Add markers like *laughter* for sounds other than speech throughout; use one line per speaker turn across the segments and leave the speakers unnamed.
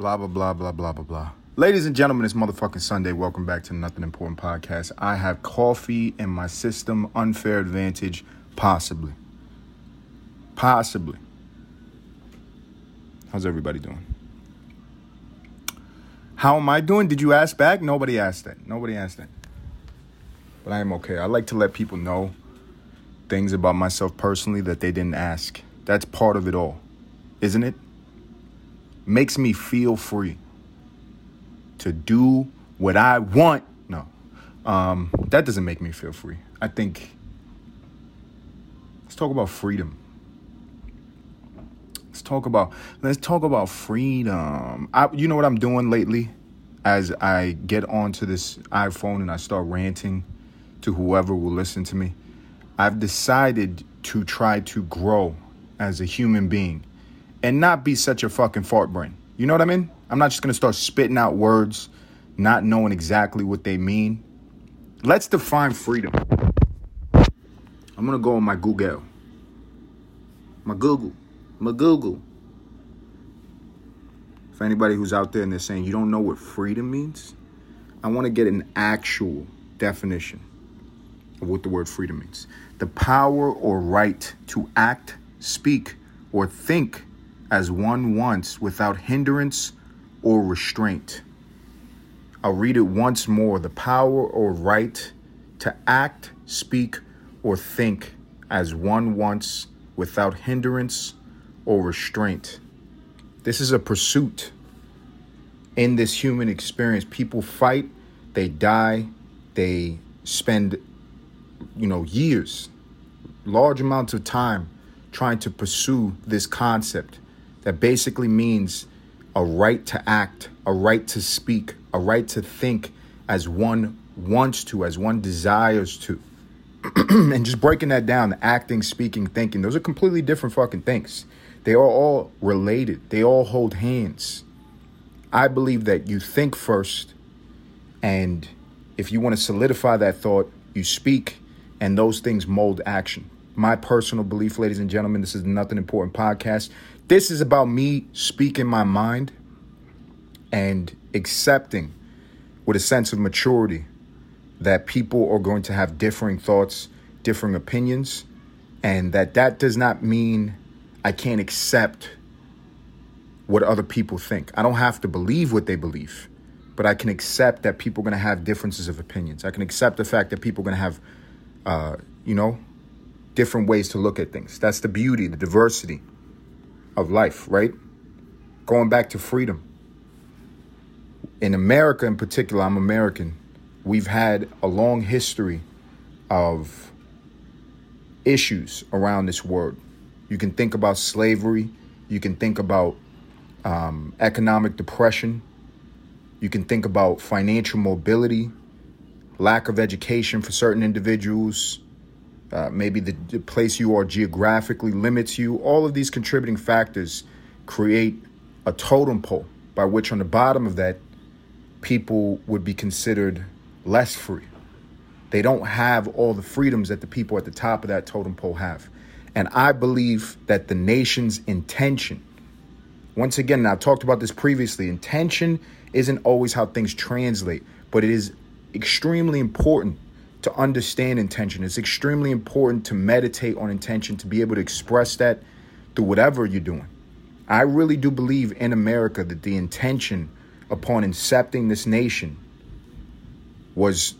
Blah, blah, blah, blah, blah, blah, blah. Ladies and gentlemen, it's motherfucking Sunday. Welcome back to Nothing Important Podcast. I have coffee in my system, unfair advantage, possibly. Possibly. How's everybody doing? How am I doing? Did you ask back? Nobody asked that. Nobody asked that. But I am okay. I like to let people know things about myself personally that they didn't ask. That's part of it all, isn't it? Makes me feel free to do what I want. No, um, that doesn't make me feel free. I think let's talk about freedom. Let's talk about let's talk about freedom. I, you know what I'm doing lately? As I get onto this iPhone and I start ranting to whoever will listen to me, I've decided to try to grow as a human being and not be such a fucking fart brain. You know what I mean? I'm not just gonna start spitting out words, not knowing exactly what they mean. Let's define freedom. I'm gonna go on my Google. My Google. My Google. For anybody who's out there and they're saying you don't know what freedom means, I want to get an actual definition of what the word freedom means. The power or right to act, speak, or think as one wants without hindrance or restraint. I'll read it once more. The power or right to act, speak, or think as one wants without hindrance or restraint. This is a pursuit in this human experience. People fight, they die, they spend, you know, years, large amounts of time trying to pursue this concept that basically means a right to act, a right to speak, a right to think as one wants to, as one desires to. *clears throat* and just breaking that down, acting, speaking, thinking, those are completely different fucking things. They are all related, they all hold hands. I believe that you think first, and if you want to solidify that thought, you speak, and those things mold action. My personal belief, ladies and gentlemen, this is Nothing Important podcast. This is about me speaking my mind and accepting with a sense of maturity that people are going to have differing thoughts, differing opinions, and that that does not mean I can't accept what other people think. I don't have to believe what they believe, but I can accept that people are going to have differences of opinions. I can accept the fact that people are going to have, uh, you know, different ways to look at things. That's the beauty, the diversity of life, right? Going back to freedom. In America, in particular, I'm American. We've had a long history of issues around this word you can think about slavery. You can think about um, economic depression. You can think about financial mobility, lack of education for certain individuals. Uh, maybe the, the place you are geographically limits you. All of these contributing factors create a totem pole by which, on the bottom of that, people would be considered less free. They don't have all the freedoms that the people at the top of that totem pole have. And I believe that the nation's intention, once again, I've talked about this previously, intention isn't always how things translate, but it is extremely important to understand intention. It's extremely important to meditate on intention, to be able to express that through whatever you're doing. I really do believe in America that the intention upon incepting this nation was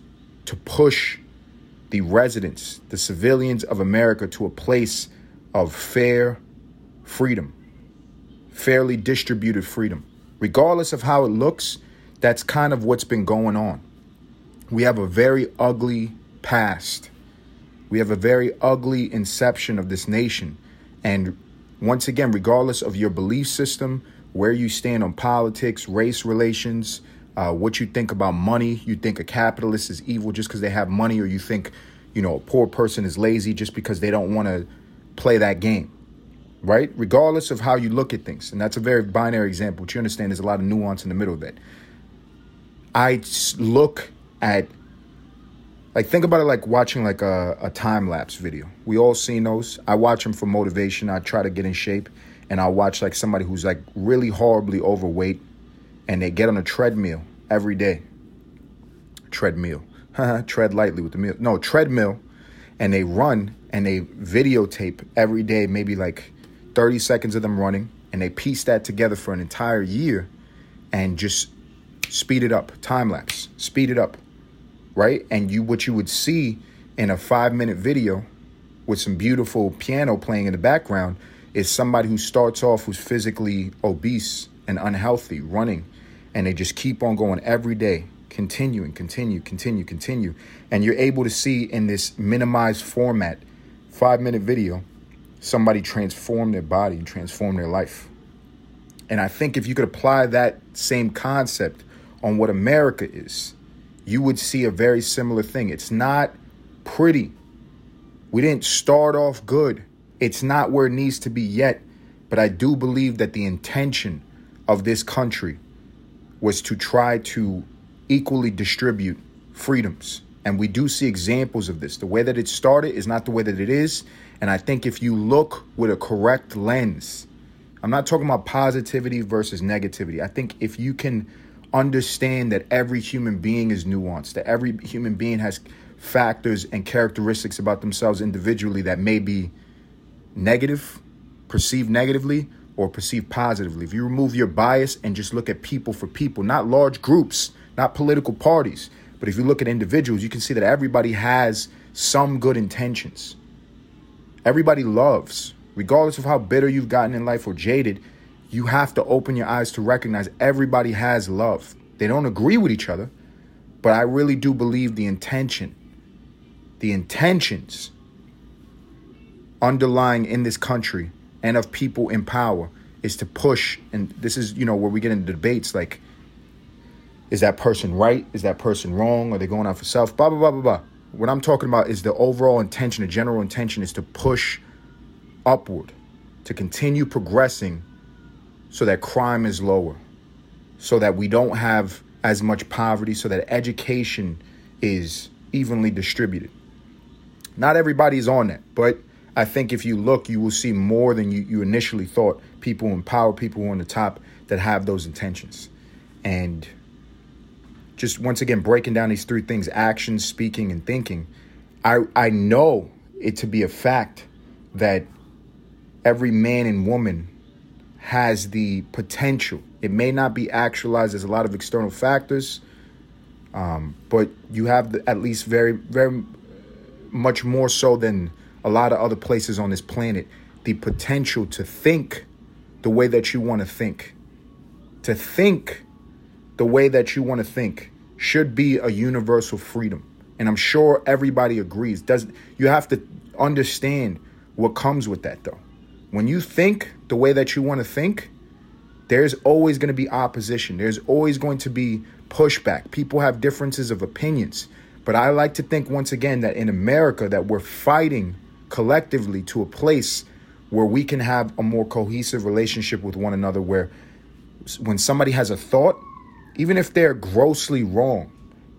to push the residents, the civilians of America, to a place of fair freedom, fairly distributed freedom. Regardless of how it looks, that's kind of what's been going on. We have a very ugly past. We have a very ugly inception of this nation. And once again, regardless of your belief system, where you stand on politics, race relations, uh, what you think about money. You think a capitalist is evil just because they have money, or you think, you know, a poor person is lazy just because they don't want to play that game, right? Regardless of how you look at things. And that's a very binary example, but you understand there's a lot of nuance in the middle of that. I look at, like, think about it like watching like a, a time lapse video. We all seen those. I watch them for motivation. I try to get in shape, and I watch like somebody who's like really horribly overweight and they get on a treadmill every day. Treadmill. *laughs* Tread lightly with the meal. No, treadmill. And they run and they videotape every day, maybe like 30 seconds of them running. And they piece that together for an entire year and just speed it up, time lapse, speed it up, right? And you, what you would see in a five minute video with some beautiful piano playing in the background is somebody who starts off who's physically obese and unhealthy, running, and they just keep on going every day, continuing, continue, continue, continue. And you're able to see in this minimized format, five minute video, somebody transform their body and transform their life. And I think if you could apply that same concept on what America is, you would see a very similar thing. It's not pretty. We didn't start off good. It's not where it needs to be yet, but I do believe that the intention of this country was to try to equally distribute freedoms. And we do see examples of this. The way that it started is not the way that it is. And I think if you look with a correct lens, I'm not talking about positivity versus negativity. I think if you can understand that every human being is nuanced, that every human being has factors and characteristics about themselves individually that may be negative, perceived negatively, or perceived positively. If you remove your bias and just look at people for people, not large groups, not political parties, but if you look at individuals, you can see that everybody has some good intentions. Everybody loves, regardless of how bitter you've gotten in life or jaded, you have to open your eyes to recognize everybody has love. They don't agree with each other, but I really do believe the intention, the intentions underlying in this country and of people in power is to push and this is you know where we get into debates like is that person right? Is that person wrong? Are they going out for self? Blah blah blah blah blah. What i'm talking about is the overall intention the general intention is to push upward to continue progressing so that crime is lower so that we don't have as much poverty so that education is evenly distributed not everybody's on that but I think if you look, you will see more than you, you initially thought. People in power, people on the top that have those intentions. And just once again, breaking down these three things action, speaking, and thinking, I, I know it to be a fact that every man and woman has the potential. It may not be actualized as a lot of external factors, um, but you have the, at least very, very much more so than a lot of other places on this planet the potential to think the way that you want to think. To think the way that you want to think should be a universal freedom. And I'm sure everybody agrees. Does you have to understand what comes with that though. When you think the way that you want to think, there's always going to be opposition. There's always going to be pushback. People have differences of opinions. But I like to think once again that in America that we're fighting collectively to a place where we can have a more cohesive relationship with one another where when somebody has a thought even if they're grossly wrong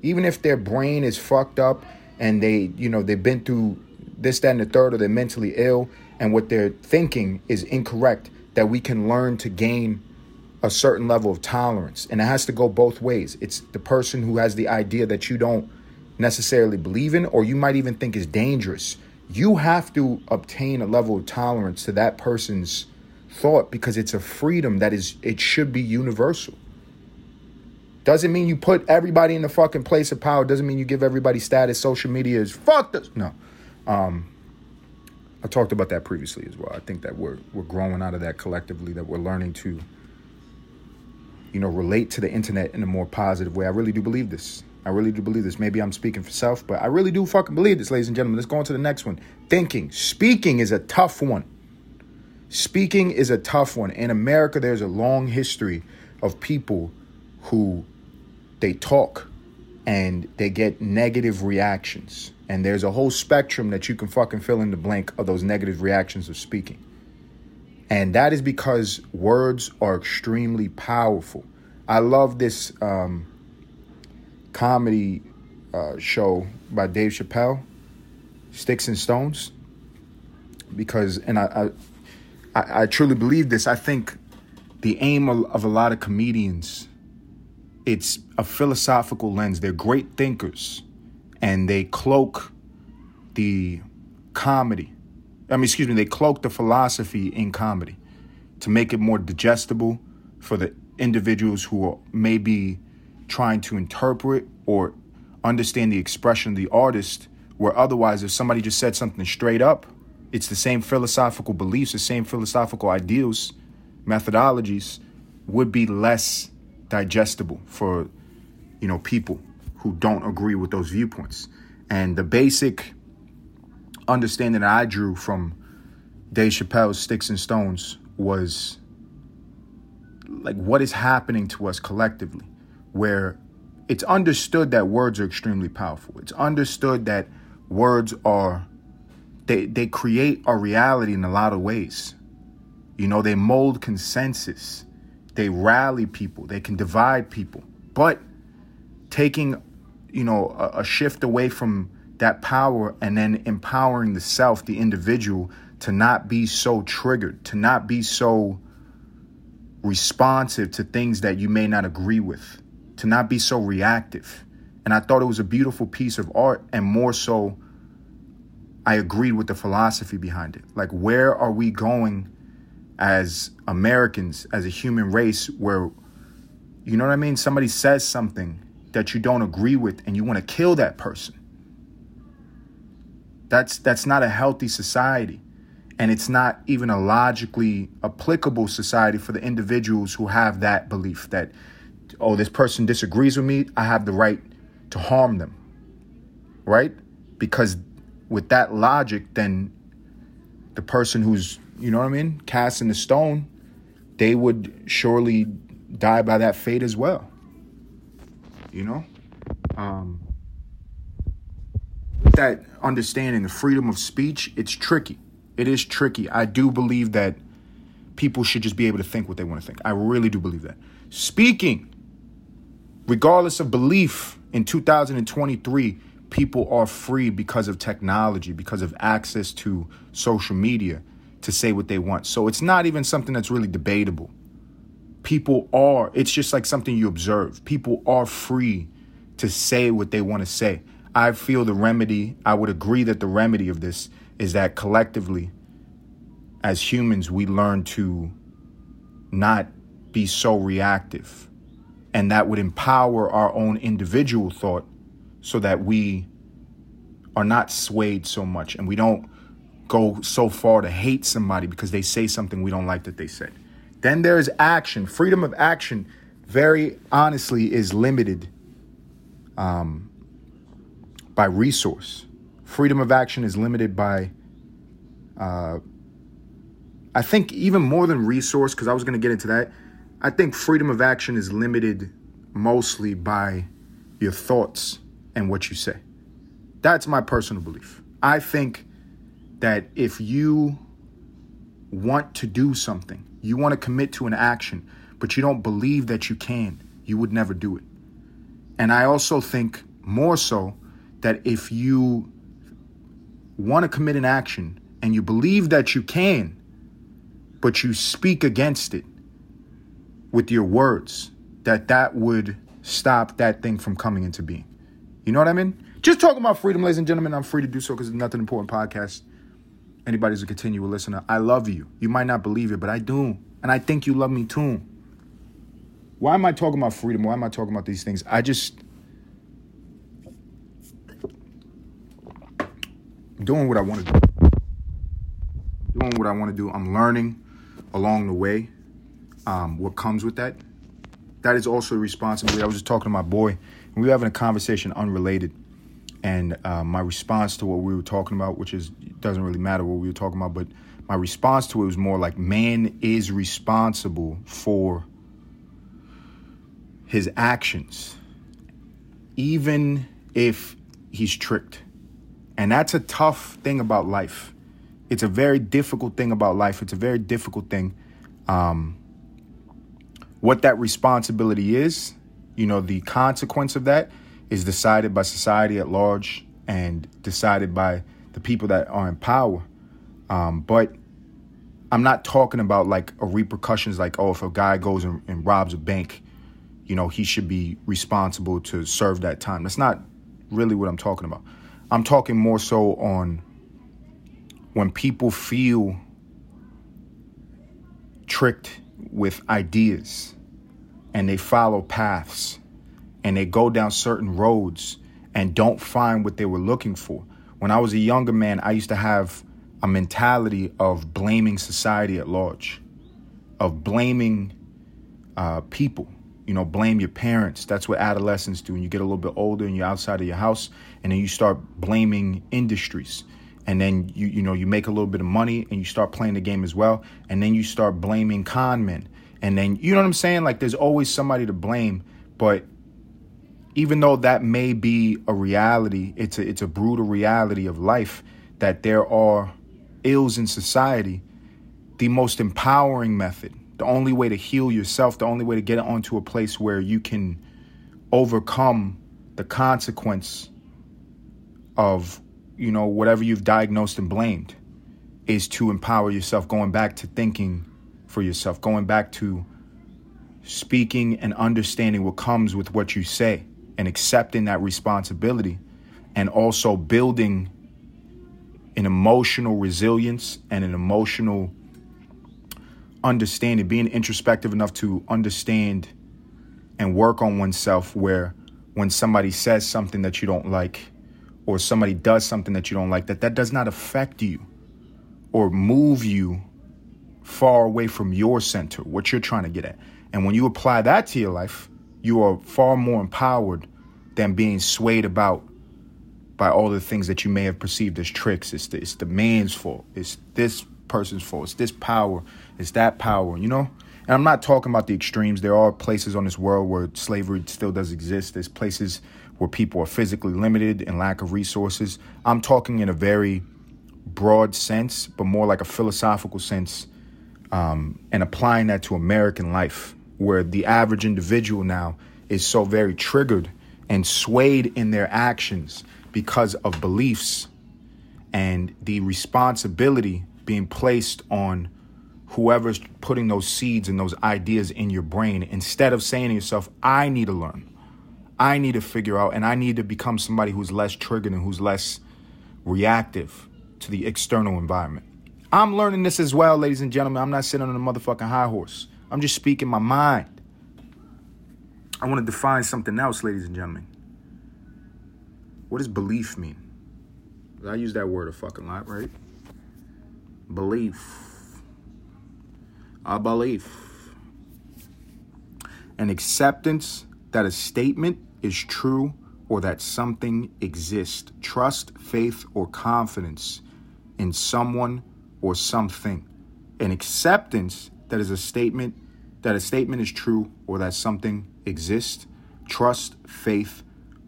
even if their brain is fucked up and they you know they've been through this that and the third or they're mentally ill and what they're thinking is incorrect that we can learn to gain a certain level of tolerance. And it has to go both ways. It's the person who has the idea that you don't necessarily believe in or you might even think is dangerous. You have to obtain a level of tolerance to that person's thought because it's a freedom that is it should be universal. Doesn't mean you put everybody in the fucking place of power. Doesn't mean you give everybody status. Social media is fuck this no. Um i talked about that previously as well i think that we're we're growing out of that collectively that we're learning to you know relate to the internet in a more positive way i really do believe this I really do believe this. Maybe I'm speaking for self, but I really do fucking believe this, ladies and gentlemen. Let's go on to the next one. Thinking. Speaking is a tough one. Speaking is a tough one. In America, there's a long history of people who they talk and they get negative reactions. And there's a whole spectrum that you can fucking fill in the blank of those negative reactions of speaking. And that is because words are extremely powerful. I love this um, comedy uh, show by Dave Chappelle, Sticks and Stones, because and I I, I truly believe this. I think the aim of, of a lot of comedians it's a philosophical lens. They're great thinkers and they cloak the comedy. I mean, excuse me, they cloak the philosophy in comedy to make it more digestible for the individuals who are maybe trying to interpret or understand the expression of the artist, where otherwise, if somebody just said something straight up, it's the same philosophical beliefs, the same philosophical ideals, methodologies would be less digestible for you know people who don't agree with those viewpoints. And the basic understanding that I drew from Dave Chappelle's Sticks and Stones was like what is happening to us collectively, where it's understood that words are extremely powerful. It's understood that words are they they create our reality in a lot of ways. You know, they mold consensus. They rally people. They can divide people. But taking, you know, a, a shift away from that power and then empowering the self, the individual, to not be so triggered, to not be so responsive to things that you may not agree with, to not be so reactive. And I thought it was a beautiful piece of art, and more so, I agreed with the philosophy behind it. Like, where are we going as Americans, as a human race, where, you know what I mean? Somebody says something that you don't agree with, and you want to kill that person. That's that's not a healthy society and it's not even a logically applicable society for the individuals who have that belief that oh this person disagrees with me i have the right to harm them right because with that logic then the person who's you know what i mean casting the stone they would surely die by that fate as well you know um that understanding the freedom of speech it's tricky it is tricky. I do believe that people should just be able to think what they want to think. I really do believe that. Speaking, regardless of belief, in 2023, people are free because of technology, because of access to social media to say what they want. So it's not even something that's really debatable. People are, it's just like something you observe. People are free to say what they want to say. I feel the remedy, I would agree that the remedy of this is that collectively, as humans, we learn to not be so reactive. And that would empower our own individual thought so that we are not swayed so much and we don't go so far to hate somebody because they say something we don't like that they said. Then there's action. Freedom of action, very honestly, is limited um, by resource freedom of action is limited by, uh, I think, even more than resource, because I was going to get into that. I think freedom of action is limited mostly by your thoughts and what you say. That's my personal belief. I think that if you want to do something, you want to commit to an action, but you don't believe that you can, you would never do it. And I also think more so that if you want to commit an action and you believe that you can, but you speak against it with your words, that that would stop that thing from coming into being. You know what I mean? Just talking about freedom, ladies and gentlemen. I'm free to do so because it's nothing important podcast. Anybody's a continual listener. I love you. You might not believe it, but I do. And I think you love me too. Why am I talking about freedom? Why am I talking about these things? I just doing what I want to do. Doing what I want to do. I'm learning along the way um, what comes with that. That is also a responsibility. I was just talking to my boy, and we were having a conversation unrelated. And uh, my response to what we were talking about, which is doesn't really matter what we were talking about, but my response to it was more like man is responsible for his actions, even if he's tricked and that's a tough thing about life. It's a very difficult thing about life. It's a very difficult thing. Um, what that responsibility is, you know, the consequence of that is decided by society at large and decided by the people that are in power. Um, but I'm not talking about like a repercussions like, oh, if a guy goes and, and robs a bank, you know, he should be responsible to serve that time. That's not really what I'm talking about. I'm talking more so on when people feel tricked with ideas and they follow paths and they go down certain roads and don't find what they were looking for. When I was a younger man, I used to have a mentality of blaming society at large, of blaming uh, people. You know, blame your parents. That's what adolescents do. When you get a little bit older and you're outside of your house, and then you start blaming industries and then you you know you make a little bit of money and you start playing the game as well and then you start blaming con men and then you know what i'm saying like there's always somebody to blame but even though that may be a reality it's a it's a brutal reality of life that there are ills in society the most empowering method the only way to heal yourself the only way to get onto a place where you can overcome the consequence of you know whatever you've diagnosed and blamed is to empower yourself going back to thinking for yourself going back to speaking and understanding what comes with what you say and accepting that responsibility and also building an emotional resilience and an emotional understanding being introspective enough to understand and work on oneself where when somebody says something that you don't like or somebody does something that you don't like, that that does not affect you or move you far away from your center, what you're trying to get at. And when you apply that to your life, you are far more empowered than being swayed about by all the things that you may have perceived as tricks. It's the, it's the man's fault. It's this person's fault. It's this power. It's that power, you know? And I'm not talking about the extremes. There are places on this world where slavery still does exist. There's places where people are physically limited and lack of resources. I'm talking in a very broad sense, but more like a philosophical sense, um, and applying that to American life, where the average individual now is so very triggered and swayed in their actions because of beliefs and the responsibility being placed on whoever's putting those seeds and those ideas in your brain instead of saying to yourself, I need to learn. I need to figure out and I need to become somebody who's less triggered and who's less reactive to the external environment. I'm learning this as well, ladies and gentlemen. I'm not sitting on a motherfucking high horse. I'm just speaking my mind. I want to define something else, ladies and gentlemen. What does belief mean? I use that word a fucking lot, right? Belief. A belief. An acceptance that a statement is true or that something exists. Trust, faith, or confidence in someone or something. An acceptance that is a statement that a statement is true or that something exists. Trust, faith,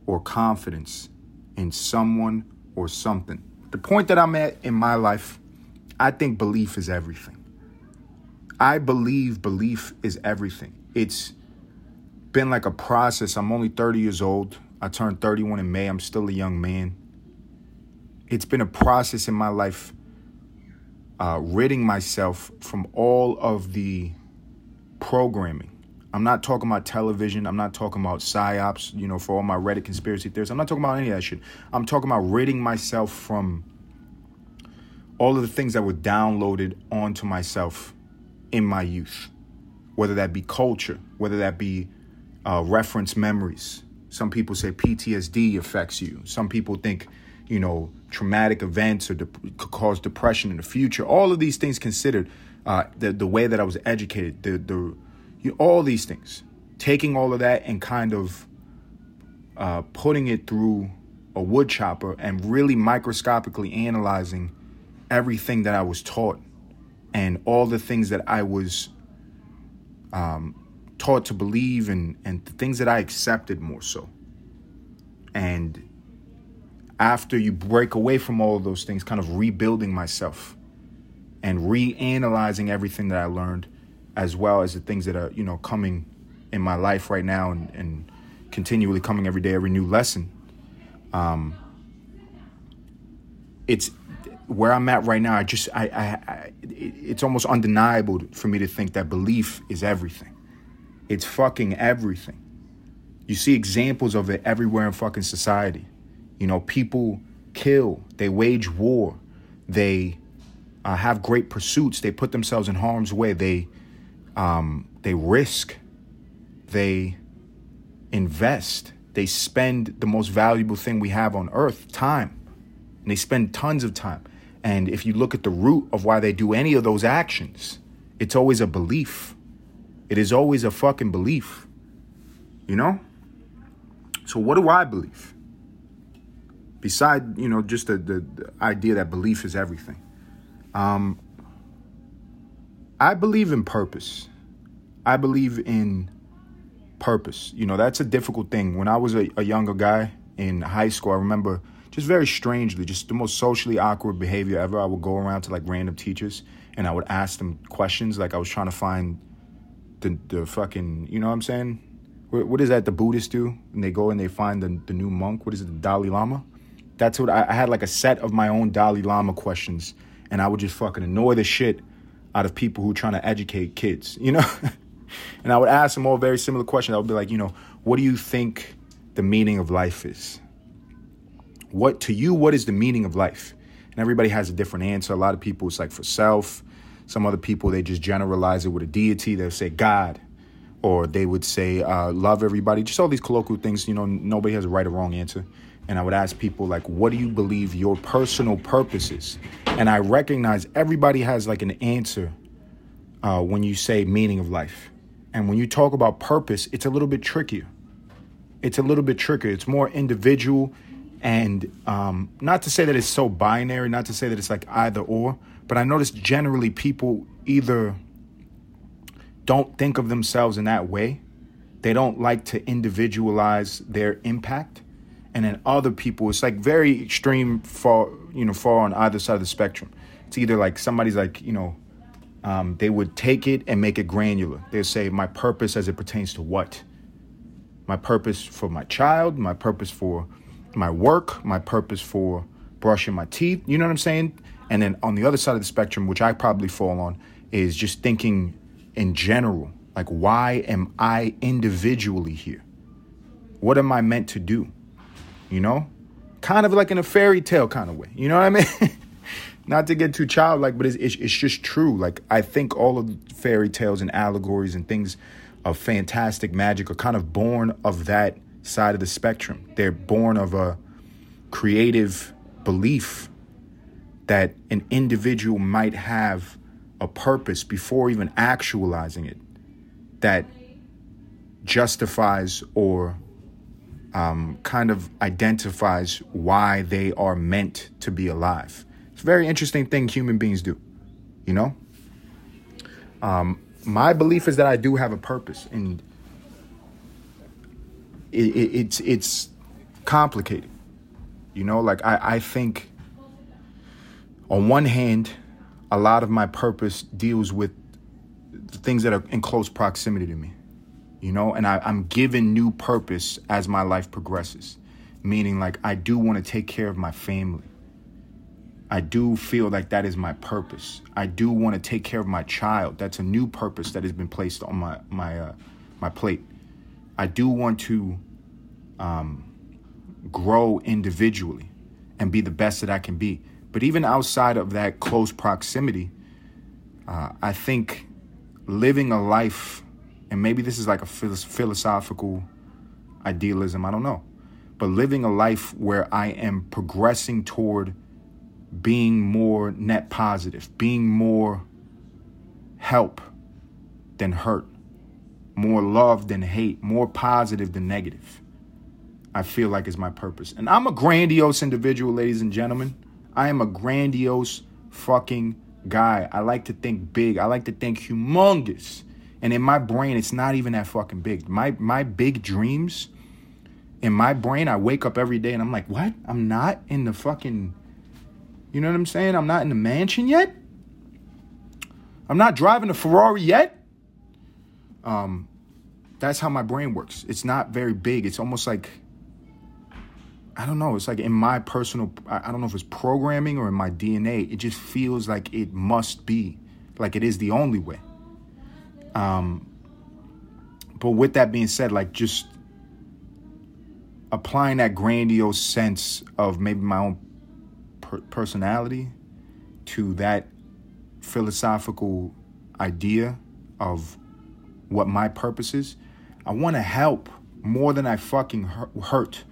or confidence in someone or something. The point that I'm at in my life, I think belief is everything. I believe belief is everything. It's been like a process. I'm only 30 years old. I turned 31 in May. I'm still a young man. It's been a process in my life uh, ridding myself from all of the programming. I'm not talking about television. I'm not talking about psyops, you know, for all my Reddit conspiracy theories. I'm not talking about any of that shit. I'm talking about ridding myself from all of the things that were downloaded onto myself in my youth, whether that be culture, whether that be uh, reference memories. Some people say PTSD affects you. Some people think, you know, traumatic events or de- could cause depression in the future. All of these things considered, uh, the the way that I was educated, the the you all these things, taking all of that and kind of uh, putting it through a wood chopper and really microscopically analyzing everything that I was taught and all the things that I was um, taught to believe and and the things that I accepted more so. And after you break away from all of those things, kind of rebuilding myself and reanalyzing everything that I learned, as well as the things that are, you know, coming in my life right now and, and continually coming every day, every new lesson. Um, it's where I'm at right now. I just, I, I, I, it's almost undeniable for me to think that belief is everything. It's fucking everything. You see examples of it everywhere in fucking society. You know, people kill, they wage war, they uh, have great pursuits, they put themselves in harm's way, they um, they risk, they invest, they spend the most valuable thing we have on earth, time, and they spend tons of time. And if you look at the root of why they do any of those actions, it's always a belief. It is always a fucking belief. You know? So what do I believe? Beside, you know, just the, the, the idea that belief is everything. Um, I believe in purpose. I believe in purpose. You know, that's a difficult thing. When I was a, a younger guy in high school, I remember just very strangely, just the most socially awkward behavior ever. I would go around to like random teachers and I would ask them questions like I was trying to find the the fucking, you know what I'm saying? What, what is that the Buddhists do? And they go and they find the, the new monk. What is it, the Dalai Lama? That's what I, I had like a set of my own Dalai Lama questions and I would just fucking annoy the shit out of people who are trying to educate kids, you know? *laughs* and I would ask them all very similar questions. I would be like, you know, what do you think the meaning of life is? What to you, what is the meaning of life? And everybody has a different answer. A lot of people, it's like for self. Some other people, they just generalize it with a deity. They'll say God, or they would say uh, love everybody. Just all these colloquial things. You know, nobody has a right or wrong answer. And I would ask people like, what do you believe your personal purpose is? And I recognize everybody has like an answer uh, when you say meaning of life. And when you talk about purpose, it's a little bit trickier. It's a little bit trickier. It's more individual and um, not to say that it's so binary, not to say that it's like either or, but I notice generally people either don't think of themselves in that way, they don't like to individualize their impact, and then other people, it's like very extreme, far you know, far on either side of the spectrum. It's either like somebody's like you know, um, they would take it and make it granular. They'll say my purpose as it pertains to what, my purpose for my child, my purpose for my work, my purpose for brushing my teeth. You know what I'm saying? And then on the other side of the spectrum, which I probably fall on, is just thinking in general like, why am I individually here? What am I meant to do? You know? Kind of like in a fairy tale kind of way. You know what I mean? *laughs* Not to get too childlike, but it's, it's, it's just true. Like, I think all of fairy tales and allegories and things of fantastic magic are kind of born of that side of the spectrum. They're born of a creative belief that an individual might have a purpose before even actualizing it that justifies or um, kind of identifies why they are meant to be alive. It's a very interesting thing human beings do, you know? Um, my belief is that I do have a purpose, and it, it, it's it's complicated. You know, like I, I think on one hand, a lot of my purpose deals with things that are in close proximity to me. You know, and I, I'm given new purpose as my life progresses. Meaning like I do want to take care of my family. I do feel like that is my purpose. I do want to take care of my child. That's a new purpose that has been placed on my my uh, my plate. I do want to um, grow individually and be the best that I can be. But even outside of that close proximity, uh, I think living a life, and maybe this is like a philosophical idealism, I don't know, but living a life where I am progressing toward being more net positive, being more help than hurt, more love than hate, more positive than negative. I feel like is my purpose. And I'm a grandiose individual, ladies and gentlemen. I am a grandiose fucking guy. I like to think big. I like to think humongous. And in my brain, it's not even that fucking big. My my big dreams in my brain, I wake up every day and I'm like, what? I'm not in the fucking you know what I'm saying? I'm not in the mansion yet. I'm not driving a Ferrari yet. Um, that's how my brain works. It's not very big. It's almost like I don't know. It's like in my personal, I don't know if it's programming or in my DNA. It just feels like it must be, like it is the only way. Um, but with that being said, like just applying that grandiose sense of maybe my own per- personality to that philosophical idea of what my purpose is. I want to help more than I fucking hurt.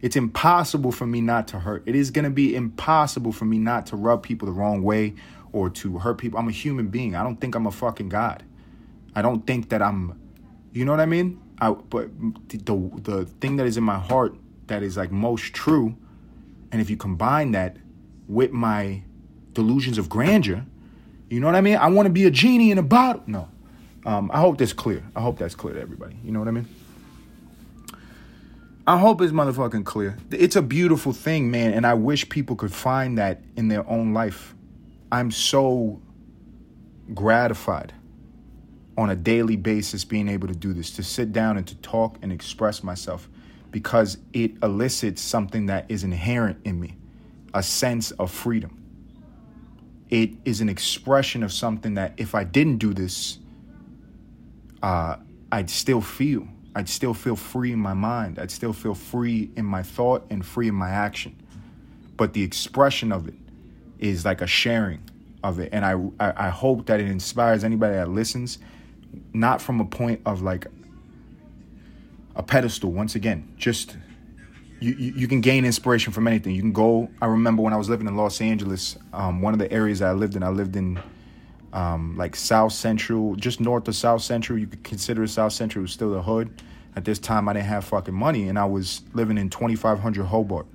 It's impossible for me not to hurt. It is going to be impossible for me not to rub people the wrong way or to hurt people. I'm a human being. I don't think I'm a fucking god. I don't think that I'm you know what I mean? I, but the the thing that is in my heart that is like most true and if you combine that with my delusions of grandeur, you know what I mean? I want to be a genie in a bottle. No. Um, I hope that's clear. I hope that's clear to everybody. You know what I mean? I hope it's motherfucking clear. It's a beautiful thing, man, and I wish people could find that in their own life. I'm so gratified on a daily basis being able to do this, to sit down and to talk and express myself because it elicits something that is inherent in me, a sense of freedom. It is an expression of something that if I didn't do this, uh, I'd still feel. I'd still feel free in my mind. I'd still feel free in my thought and free in my action. But the expression of it is like a sharing of it. And I, I, I hope that it inspires anybody that listens, not from a point of like a pedestal. Once again, just you, you, you can gain inspiration from anything. You can go. I remember when I was living in Los Angeles, um, one of the areas I lived in, I lived in um, like South Central, just north of South Central. You could consider South Central was still the hood. At this time, I didn't have fucking money, and I was living in 2500 Hobart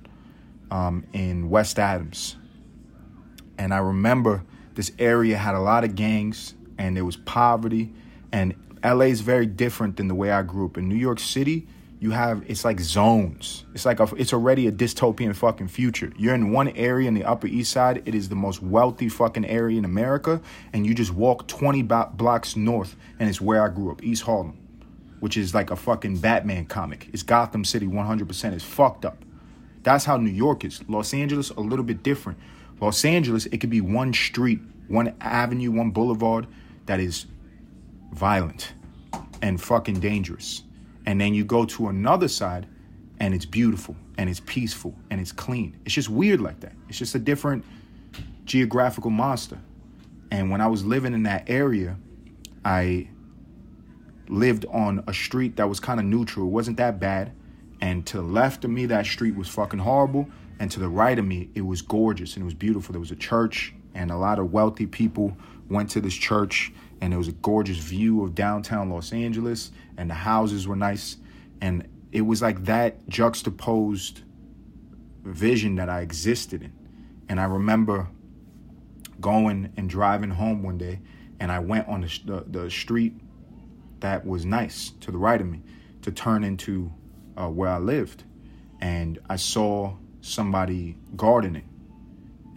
um, in West Adams. And I remember this area had a lot of gangs, and there was poverty. And LA is very different than the way I grew up. In New York City, you have it's like zones. It's like a, it's already a dystopian fucking future. You're in one area in the Upper East Side. It is the most wealthy fucking area in America, and you just walk 20 blocks north, and it's where I grew up, East Harlem, which is like a fucking Batman comic. It's Gotham City 100%. It's fucked up. That's how New York is. Los Angeles a little bit different. Los Angeles, it could be one street, one avenue, one boulevard that is violent and fucking dangerous and then you go to another side and it's beautiful and it's peaceful and it's clean. It's just weird like that. It's just a different geographical monster. And when I was living in that area, I lived on a street that was kind of neutral. It wasn't that bad. And to the left of me, that street was fucking horrible. And to the right of me, it was gorgeous and it was beautiful. There was a church, and a lot of wealthy people went to this church and it was a gorgeous view of downtown Los Angeles, and the houses were nice, and it was like that juxtaposed vision that I existed in. And I remember going and driving home one day, and I went on the, the, the street that was nice to the right of me to turn into uh, where I lived, and I saw somebody gardening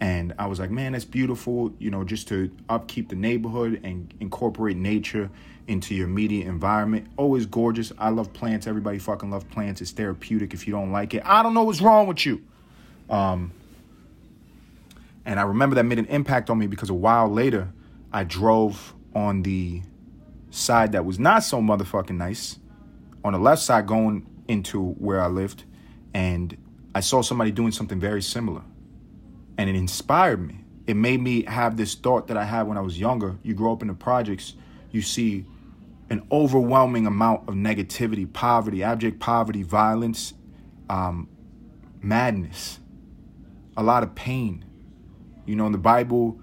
and I was like, man, that's beautiful, you know, just to upkeep the neighborhood and incorporate nature into your immediate environment. Always gorgeous. I love plants. Everybody fucking love plants. It's therapeutic if you don't like it. I don't know what's wrong with you. Um, and I remember that made an impact on me because a while later, I drove on the side that was not so motherfucking nice, on the left side going into where I lived, and I saw somebody doing something very similar and it inspired me. It made me have this thought that I had when I was younger. You grow up in the projects, you see an overwhelming amount of negativity, poverty, abject poverty, violence, um, madness, a lot of pain. You know, in the Bible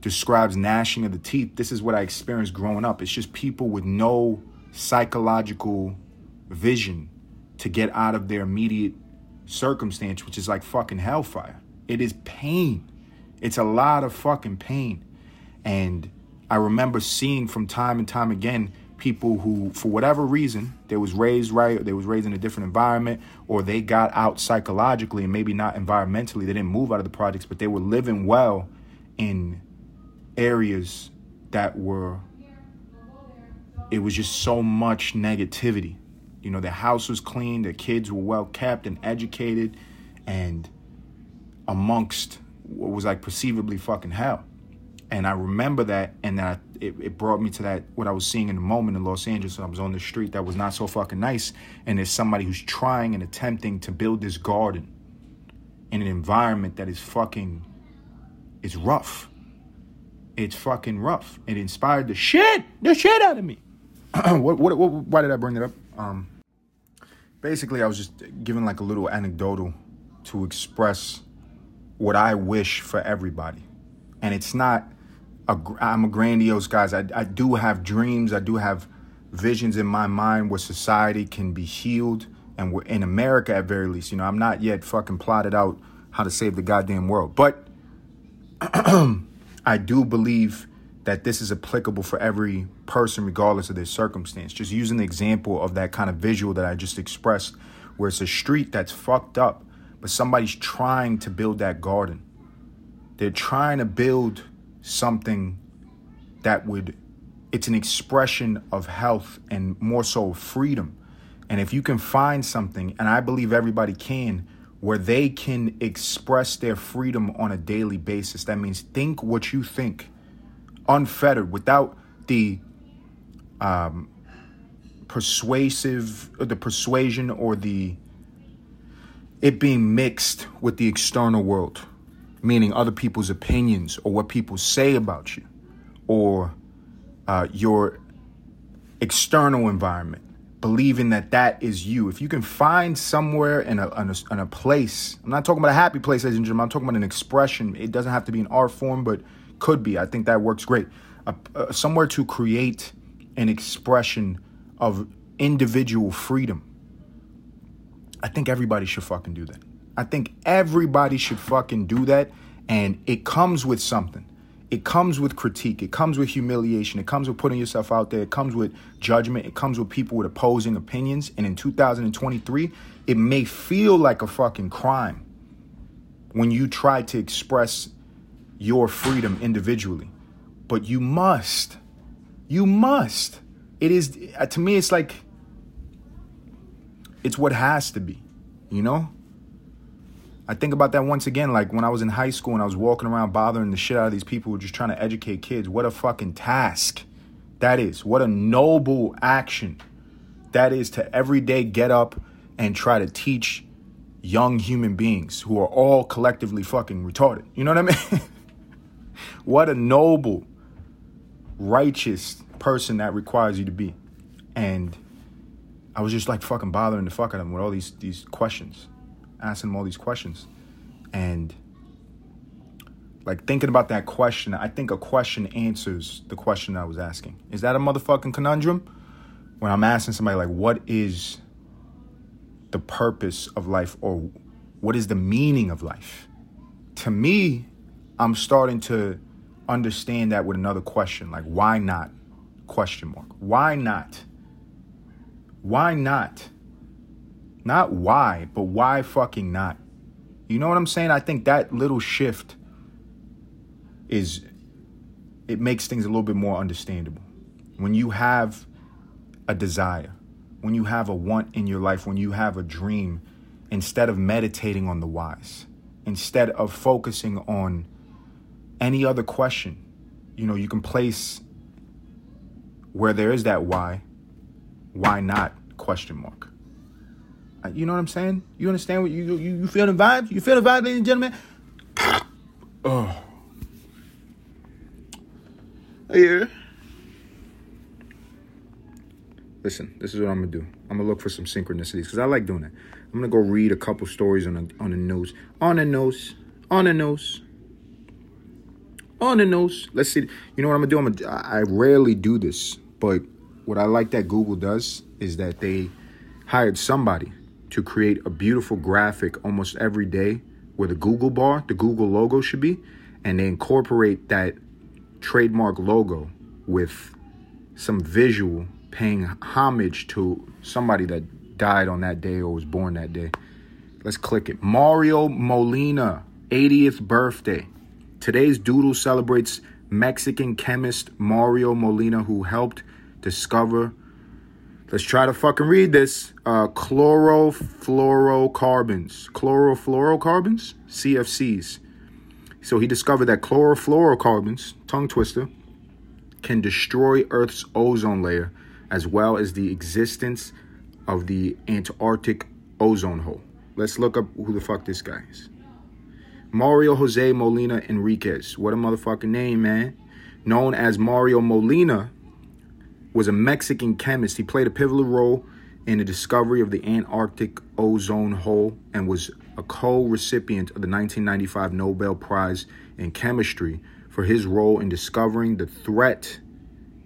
describes gnashing of the teeth. This is what I experienced growing up. It's just people with no psychological vision to get out of their immediate circumstance, which is like fucking hellfire. It is pain. It's a lot of fucking pain. And I remember seeing from time and time again people who, for whatever reason, they was raised right, they was raised in a different environment, or they got out psychologically and maybe not environmentally. They didn't move out of the projects, but they were living well in areas that were it was just so much negativity. You know, their house was clean, their kids were well kept and educated, and amongst what was like perceivably fucking hell. And I remember that, and that it, it brought me to that what I was seeing in the moment in Los Angeles. I was on the street that was not so fucking nice, and there's somebody who's trying and attempting to build this garden in an environment that is fucking is rough. It's fucking rough. It inspired the shit, the shit out of me. *clears throat* what, what, what, why did I bring it up? Um, basically, I was just giving like a little anecdotal to express what I wish for everybody, and it's not. A, I'm a grandiose guy. I, I do have dreams. I do have visions in my mind where society can be healed, and we're in America at very least. You know, I'm not yet fucking plotted out how to save the goddamn world, but *clears throat* I do believe that this is applicable for every person, regardless of their circumstance. Just using the example of that kind of visual that I just expressed, where it's a street that's fucked up, but somebody's trying to build that garden. They're trying to build something that would, it's an expression of health and more so freedom. And if you can find something, and I believe everybody can, where they can express their freedom on a daily basis, that means think what you think unfettered without the um, persuasive the persuasion or the it being mixed with the external world meaning other people's opinions or what people say about you or uh, your external environment believing that that is you if you can find somewhere in a, in a, in a place i'm not talking about a happy place ladies and gentlemen i'm talking about an expression it doesn't have to be an art form but could be. I think that works great. Uh, uh, somewhere to create an expression of individual freedom. I think everybody should fucking do that. I think everybody should fucking do that. And it comes with something. It comes with critique. It comes with humiliation. It comes with putting yourself out there. It comes with judgment. It comes with people with opposing opinions. And in 2023, it may feel like a fucking crime when you try to express your freedom individually. But you must, you must. It is, uh, to me, it's like, it's what has to be, you know? I think about that once again, like when I was in high school and I was walking around bothering the shit out of these people just trying to educate kids. What a fucking task that is. What a noble action that is to every day get up and try to teach young human beings who are all collectively fucking retarded. You know what I mean? *laughs* What a noble, righteous person that requires you to be. And I was just like fucking bothering the fuck out of him with all these these questions, asking him all these questions. And like thinking about that question, I think a question answers the question I was asking. Is that a motherfucking conundrum? When I'm asking somebody like, what is the purpose of life or what is the meaning of life? To me, I'm starting to understand that with another question like why not question mark why not why not? Not why but why fucking not? You know what i'm saying? I think that little shift is it makes things a little bit more understandable. When you have a desire when you have a want in your life when you have a dream instead of meditating on the whys instead of focusing on any other question, you know, you can place where there is that why, why not question mark. Uh, you know what I'm saying? You understand what you you, you feel the vibe? You feel the vibe, ladies and gentlemen? *clears throat* oh. Yeah. Listen, this is what I'm gonna do. I'm gonna look for some synchronicities because I like doing that. I'm gonna go read a couple stories on the on the nose, on the nose, on the nose on the nose. Let's see. You know what I'm gonna do? I'm gonna, I rarely do this, but what I like that Google does is that they hired somebody to create a beautiful graphic almost every day where the Google bar, the Google logo should be, and they incorporate that trademark logo with some visual paying homage to somebody that died on that day or was born that day. Let's click it. Mario Molina, 80th birthday. Today's doodle celebrates Mexican chemist Mario Molina, who helped discover. Let's try to fucking read this. Uh, chlorofluorocarbons. Chlorofluorocarbons? CFCs. So he discovered that chlorofluorocarbons, tongue twister, can destroy Earth's ozone layer as well as the existence of the Antarctic ozone hole. Let's look up who the fuck this guy is. Mario Jose Molina Enriquez. What a motherfucking name, man. Known as Mario Molina, was a Mexican chemist. He played a pivotal role in the discovery of the Antarctic ozone hole and was a co recipient of the 1995 Nobel Prize in Chemistry for his role in discovering the threat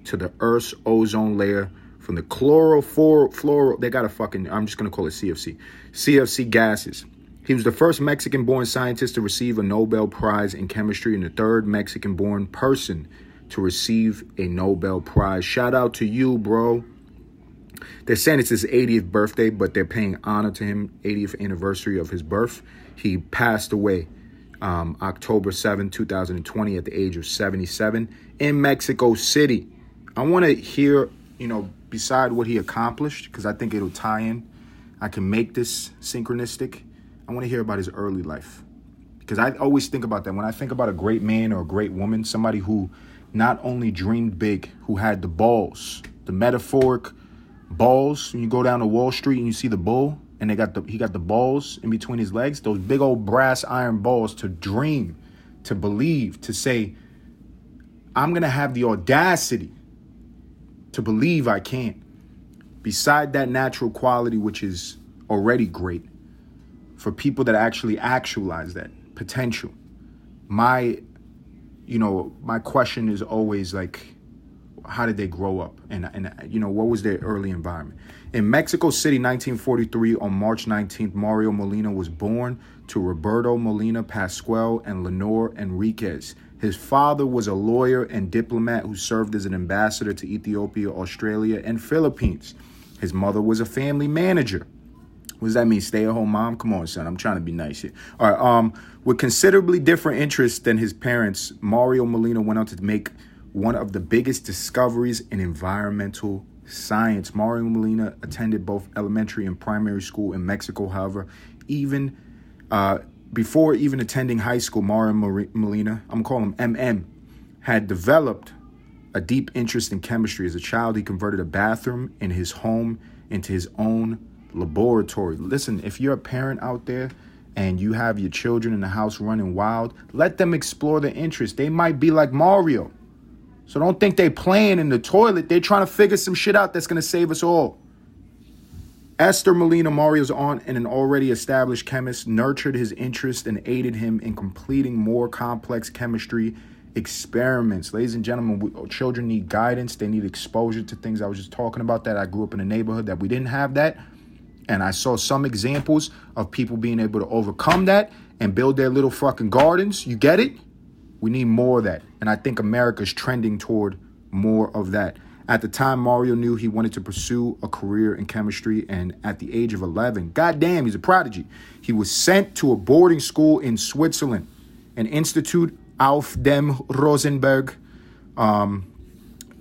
to the Earth's ozone layer from the chlorofluoro. They got a fucking, I'm just to call it CFC. CFC gases. He was the first Mexican born scientist to receive a Nobel Prize in chemistry and the third Mexican born person to receive a Nobel Prize. Shout out to you, bro. They're saying it's his 80th birthday, but they're paying honor to him, 80th anniversary of his birth. He passed away um, October 7, 2020, at the age of 77 in Mexico City. I want to hear, you know, beside what he accomplished, because I think it'll tie in. I can make this synchronistic. I want to hear about his early life. Because I always think about that. When I think about a great man or a great woman, somebody who not only dreamed big, who had the balls, the metaphoric balls. When you go down to Wall Street and you see the bull, and they got the he got the balls in between his legs, those big old brass iron balls to dream, to believe, to say, I'm gonna have the audacity to believe I can. Beside that natural quality, which is already great, for people that actually actualize that potential, my you know, my question is always like, how did they grow up? And, and you know, what was their early environment? In Mexico City, 1943, on March 19th, Mario Molina was born to Roberto Molina Pascual and Lenore Enriquez. His father was a lawyer and diplomat who served as an ambassador to Ethiopia, Australia, and Philippines. His mother was a family manager. What does that mean? Stay at home mom? Come on, son. I'm trying to be nice here. All right. Um, with considerably different interests than his parents, Mario Molina went on to make one of the biggest discoveries in environmental science. Mario Molina attended both elementary and primary school in Mexico. However, even uh, before even attending high school, Mario Molina, I'm gonna call him MM, had developed a deep interest in chemistry. As a child, he converted a bathroom in his home into his own laboratory. Listen, if you're a parent out there and you have your children in the house running wild, let them explore their interests. They might be like Mario. So don't think they playing in the toilet. They're trying to figure some shit out that's going to save us all. Esther Molina, Mario's aunt and an already established chemist, nurtured his interest and aided him in completing more complex chemistry experiments. Ladies and gentlemen, we, oh, children need guidance. They need exposure to things I was just talking about that I grew up in a neighborhood that we didn't have that. And I saw some examples of people being able to overcome that and build their little fucking gardens. You get it? We need more of that. And I think America's trending toward more of that. At the time, Mario knew he wanted to pursue a career in chemistry, and at the age of 11, goddamn, he's a prodigy. He was sent to a boarding school in Switzerland, an Institute auf dem Rosenberg, um,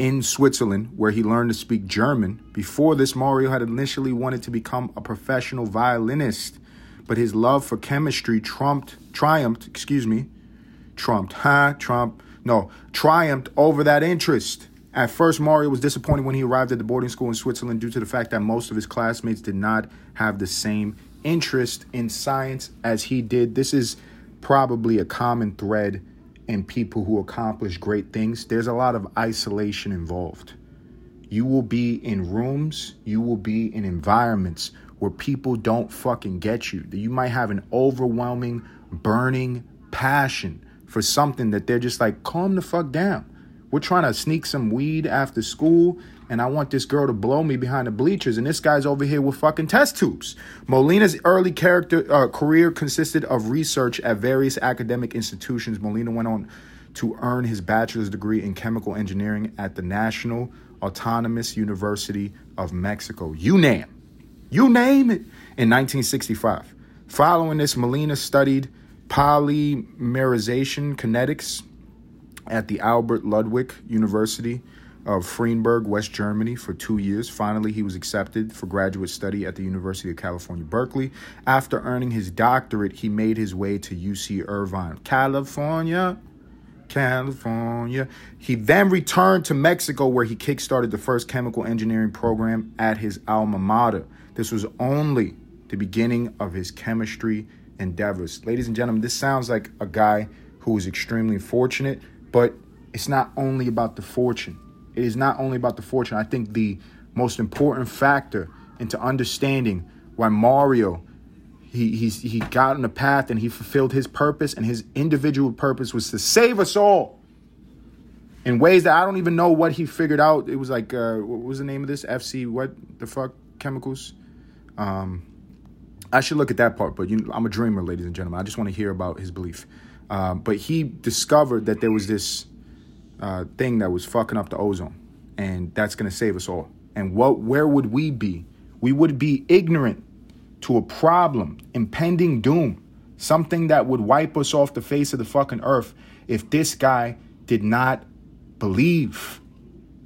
in Switzerland, where he learned to speak German. Before this, Mario had initially wanted to become a professional violinist, but his love for chemistry trumped, triumphed, excuse me, trumped, huh? Trump, no, triumphed over that interest. At first, Mario was disappointed when he arrived at the boarding school in Switzerland due to the fact that most of his classmates did not have the same interest in science as he did. This is probably a common thread and people who accomplish great things, there's a lot of isolation involved. You will be in rooms, you will be in environments where people don't fucking get you. You might have an overwhelming, burning passion for something that they're just like, calm the fuck down. We're trying to sneak some weed after school and I want this girl to blow me behind the bleachers, and this guy's over here with fucking test tubes. Molina's early character uh, career consisted of research at various academic institutions. Molina went on to earn his bachelor's degree in chemical engineering at the National Autonomous University of Mexico, UNAM. You name it. In 1965. Following this, Molina studied polymerization kinetics at the Albert Ludwig University of Freiburg, West Germany, for two years. Finally, he was accepted for graduate study at the University of California, Berkeley. After earning his doctorate, he made his way to UC Irvine, California. California. He then returned to Mexico where he kickstarted the first chemical engineering program at his alma mater. This was only the beginning of his chemistry endeavors. Ladies and gentlemen, this sounds like a guy who is extremely fortunate, but it's not only about the fortune. It is not only about the fortune. I think the most important factor into understanding why Mario he he's, he got on the path and he fulfilled his purpose and his individual purpose was to save us all in ways that I don't even know what he figured out. It was like uh, what was the name of this FC? What the fuck chemicals? Um, I should look at that part, but you I'm a dreamer, ladies and gentlemen. I just want to hear about his belief. Um, but he discovered that there was this uh, thing that was fucking up the ozone, and that's gonna save us all. And what? Where would we be? We would be ignorant to a problem, impending doom, something that would wipe us off the face of the fucking earth if this guy did not believe.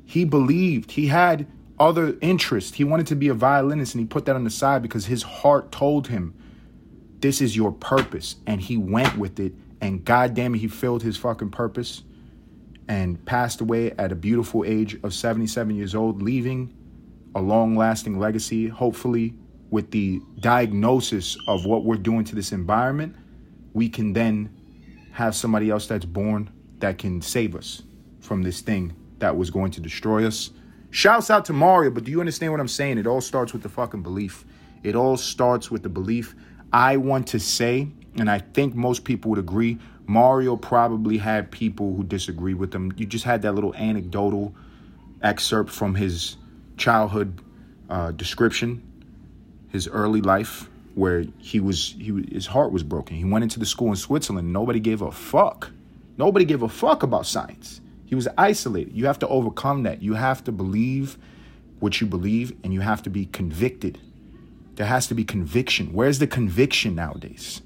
He believed. He had other interests. He wanted to be a violinist and he put that on the side because his heart told him, this is your purpose. And he went with it. And goddamn it, he filled his fucking purpose and passed away at a beautiful age of 77 years old, leaving a long lasting legacy, hopefully, with the diagnosis of what we're doing to this environment. We can then have somebody else that's born that can save us from this thing that was going to destroy us. Shouts out to Mario, but do you understand what I'm saying? It all starts with the fucking belief. It all starts with the belief. I want to say, and I think most people would agree, Mario probably had people who disagree with him. You just had that little anecdotal excerpt from his childhood uh, description, his early life, where he was he his heart was broken. He went into the school in Switzerland. Nobody gave a fuck. Nobody gave a fuck about science. He was isolated. You have to overcome that. You have to believe what you believe, and you have to be convicted. There has to be conviction. Where's the conviction nowadays?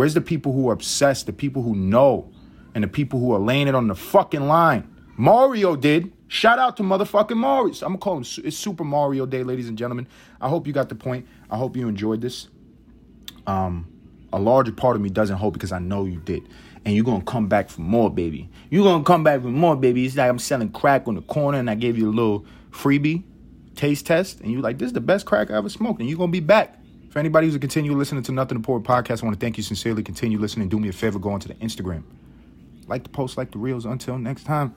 Where's the people who are obsessed, the people who know, and the people who are laying it on the fucking line? Mario did. Shout out to motherfucking Mario. I'm gonna call him. It's Super Mario Day, ladies and gentlemen. I hope you got the point. I hope you enjoyed this. Um, a larger part of me doesn't hope because I know you did. And you're gonna come back for more, baby. You're gonna come back for more, baby. It's like I'm selling crack on the corner and I gave you a little freebie taste test, and you're like, this is the best crack I ever smoked, and you're gonna be back. For anybody who's continue listening to Nothing Important podcast, I want to thank you sincerely. Continue listening. Do me a favor, go onto the Instagram. Like the post, like the reels. Until next time.